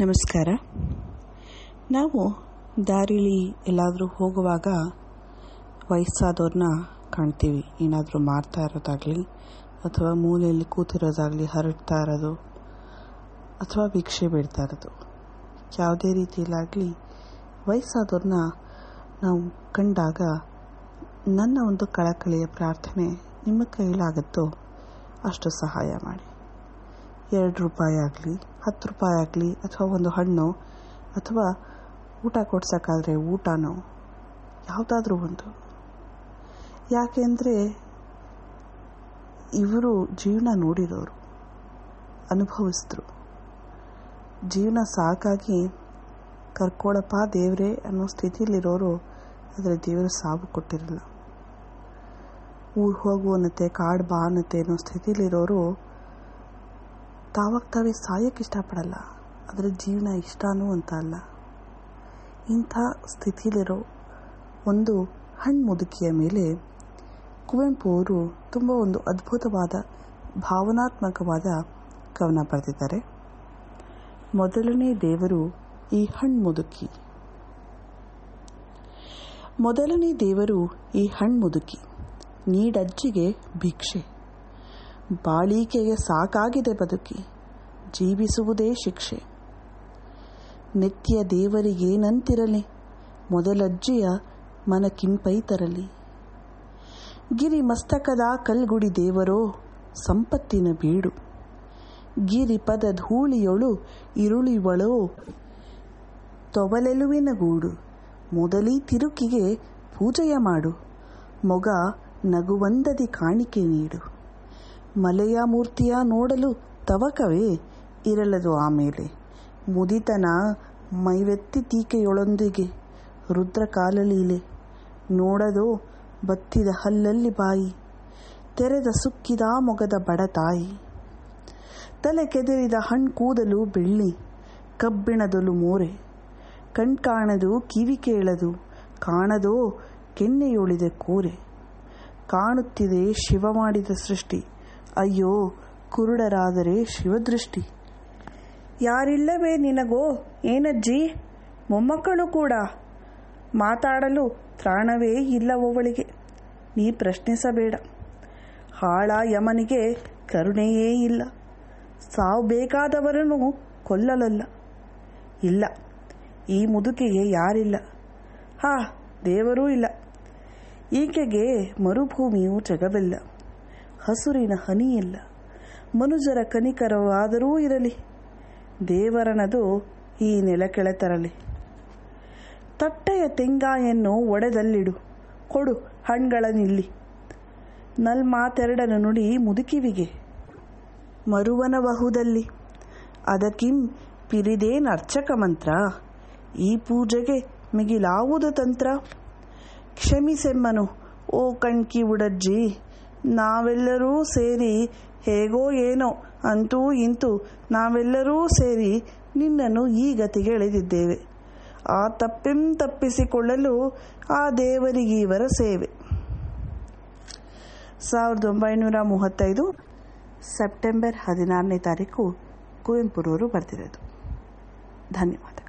ನಮಸ್ಕಾರ. ನಾವು ದಾರಿಲಿ ಎಲ್ಲಾದರೂ ಹೋಗುವಾಗ ವಯಸ್ಸಾದವ್ರನ್ನ ಕಾಣ್ತೀವಿ. ಏನಾದರೂ ಮಾಡ್ತಾ ಇರೋದಾಗಲಿ ಅಥವಾ ಮೂಲೆಯಲ್ಲಿ ಕೂತಿರೋದಾಗಲಿ ಹರಡ್ತಾ ಇರೋದು ಅಥವಾ ಭಿಕ್ಷೆ ಬಿಡ್ತಾ ಇರೋದು. ಯಾವುದೇ ರೀತಿಯಲ್ಲಾಗಲಿ ವಯಸ್ಸಾದವ್ರನ್ನ ನಾವು ಕಂಡಾಗ ನನ್ನ ಒಂದು ಕಳಕಳಿಯ ಪ್ರಾರ್ಥನೆ ನಿಮ್ಮ ಕೈಲಾಗುತ್ತೋ ಅಷ್ಟು ಸಹಾಯ ಮಾಡಿ. ಎರಡು ರೂಪಾಯಿ ಆಗಲಿ, ಹತ್ತು ರೂಪಾಯಿ ಆಗಲಿ, ಅಥವಾ ಒಂದು ಹಣ್ಣು, ಅಥವಾ ಊಟ ಕೊಡ್ಸೋಕ್ಕಾದ್ರೆ ಊಟನೋ, ಯಾವುದಾದ್ರೂ ಒಂದು. ಯಾಕೆಂದರೆ ಇವರು ಜೀವನ ನೋಡಿರೋರು ಅನುಭವಿಸಿದ್ರು. ಜೀವನ ಸಾಕಾಗಿ ಕರ್ಕೊಳಪ್ಪ ದೇವರೇ ಅನ್ನೋ ಸ್ಥಿತಿಯಲ್ಲಿರೋರು, ಆದರೆ ದೇವರು ಸಾವು ಕೊಟ್ಟಿರಲ್ಲ. ಊರು ಹೋಗು ಅನ್ನತ್ತೆ ಕಾಡು ಬಾ ಅನ್ನತ್ತೆ ಅನ್ನೋ ಸ್ಥಿತಿಲಿರೋರು ತಾವಾಗ ತಾವೇ ಸಾಯಕ್ಕೆ ಇಷ್ಟಪಡಲ್ಲ. ಅದರ ಜೀವನ ಇಷ್ಟನೂ ಅಂತ ಅಲ್ಲ. ಇಂಥ ಸ್ಥಿತಿಲಿರೋ ಒಂದು ಹಣ್ಣು ಮುದುಕಿಯ ಮೇಲೆ ಕುವೆಂಪು ಅವರು ತುಂಬ ಒಂದು ಅದ್ಭುತವಾದ, ಭಾವನಾತ್ಮಕವಾದ ಕವನ ಬರೆದಿದ್ದಾರೆ. ಮೊದಲನೇ ದೇವರು ಈ ಹಣ್ಣು ಮುದುಕಿ. ಮೊದಲನೇ ದೇವರು ಈ ಹಣ್ಣು ಮುದುಕಿ. ನೀಡಜ್ಜಿಗೆ ಭಿಕ್ಷೆ. ಬಾಳಿಕೆಗೆ ಸಾಕಾಗಿದೆ ಬದುಕಿ, ಜೀವಿಸುವುದೇ ಶಿಕ್ಷೆ. ನಿತ್ಯ ದೇವರಿಗೇನಂತಿರಲಿ ಮೊದಲಜ್ಜಿಯ ಮನ ತರಲಿ ಗಿರಿ ಮಸ್ತಕದ ಕಲ್ಗುಡಿ ದೇವರೋ, ಸಂಪತ್ತಿನ ಬೀಡು. ಗಿರಿ ಪದ ಧೂಳಿಯೊಳು ಇರುಳಿವಳೋ ತೊಬಲೆಲುವಿನ ಗೂಡು. ಮೊದಲೀ ತಿರುಕಿಗೆ ಪೂಜೆಯ ಮಾಡು. ಮೊಗ ನಗುವಂದದಿ ಕಾಣಿಕೆ ನೀಡು. ಮಲೆಯ ಮೂರ್ತಿಯ ನೋಡಲು ತವಕವೇ ಇರಲದು ಆಮೇಲೆ ಮುದಿತನ ಮೈವೆತ್ತಿ ತೀಕೆಯೊಳೊಂದಿಗೆ ರುದ್ರ ಕಾಲಲೀಲೆ. ನೋಡದೋ ಬತ್ತಿದ ಹಲ್ಲಲ್ಲಿ ಬಾಯಿ. ತೆರೆದ ಸುಕ್ಕಿದ ಮೊಗದ ಬಡತಾಯಿ ತಲೆ ಕೆದರಿದ ಹಣ್ ಕೂದಲು ಬೆಳ್ಳಿ. ಕಬ್ಬಿಣದಲು ಮೋರೆ. ಕಣ್ಕಾಣದು ಕಿವಿ ಕೇಳದು. ಕಾಣದೋ ಕೆನ್ನೆಯೊಳಿದ ಕೋರೆ. ಕಾಣುತ್ತಿದೆ ಶಿವ ಮಾಡಿದ ಸೃಷ್ಟಿ. ಅಯ್ಯೋ, ಕುರುಡರಾದರೆ ಶಿವದೃಷ್ಟಿ. ಯಾರಿಲ್ಲವೇ ನಿನಗೋ, ಏನಜ್ಜಿ? ಮೊಮ್ಮಕ್ಕಳು ಕೂಡ. ಮಾತಾಡಲು ಪ್ರಾಣವೇ ಇಲ್ಲವವಳಿಗೆ ನೀ ಪ್ರಶ್ನಿಸಬೇಡ. ಹಾಳ ಯಮನಿಗೆ ಕರುಣೆಯೇ ಇಲ್ಲ. ಸಾವು ಬೇಕಾದವರನ್ನು ಕೊಲ್ಲಲಲ್ಲ. ಇಲ್ಲ, ಈ ಮುದುಕಿಗೆ ಯಾರಿಲ್ಲ. ಹಾ, ದೇವರೂ ಇಲ್ಲ. ಈಕೆಗೆ ಮರುಭೂಮಿಯು ಜಗವಿಲ್ಲ. ಹಸುರಿನ ಹನಿಯಿಲ್ಲ. ಮನುಜರ ಕನಿಕರವಾದರೂ ಇರಲಿ. ದೇವರನದು ಈ ನೆಲ ತರಲಿ. ತಟ್ಟೆಯ ತೆಂಗಾಯನ್ನು ಒಡೆದಲ್ಲಿಡು. ಕೊಡು ಹಣ್ಗಳನ್ನಿಲ್ಲಿ ನಲ್ಮಾತೆರಡನ್ನು ನುಡಿ ಮುದುಕಿವಿಗೆ. ಮರುವನಬಹುದಲ್ಲಿ ಅದಕ್ಕಿಂ ಪಿರಿದೇನ್ ಅರ್ಚಕ ಮಂತ್ರ. ಈ ಪೂಜೆಗೆ ಮಿಗಿಲಾವುದು ತಂತ್ರ. ಕ್ಷಮಿಸೆಮ್ಮನು ಓ ಕಣ್ಕಿ ಉಡಜ್ಜಿ ನಾವೆಲ್ಲರೂ ಸೇರಿ, ಹೇಗೋ ಏನೋ ಅಂತೂ ಇಂತೂ ನಾವೆಲ್ಲರೂ ಸೇರಿ ನಿನ್ನನ್ನು ಈ ಗತಿಗೆ ಎಳೆದಿದ್ದೇವೆ. ಆ ತಪ್ಪೆಂ ತಪ್ಪಿಸಿಕೊಳ್ಳಲು ಆ ದೇವರಿಗೀವರ ಸೇವೆ. ಸಾವಿರದ ಒಂಬೈನೂರ ಮೂವತ್ತೈದು ಸೆಪ್ಟೆಂಬರ್ ಹದಿನಾರನೇ ತಾರೀಕು ಕುವೆಂಪುರವರು ಬರೆದಿರೋದು. ಧನ್ಯವಾದ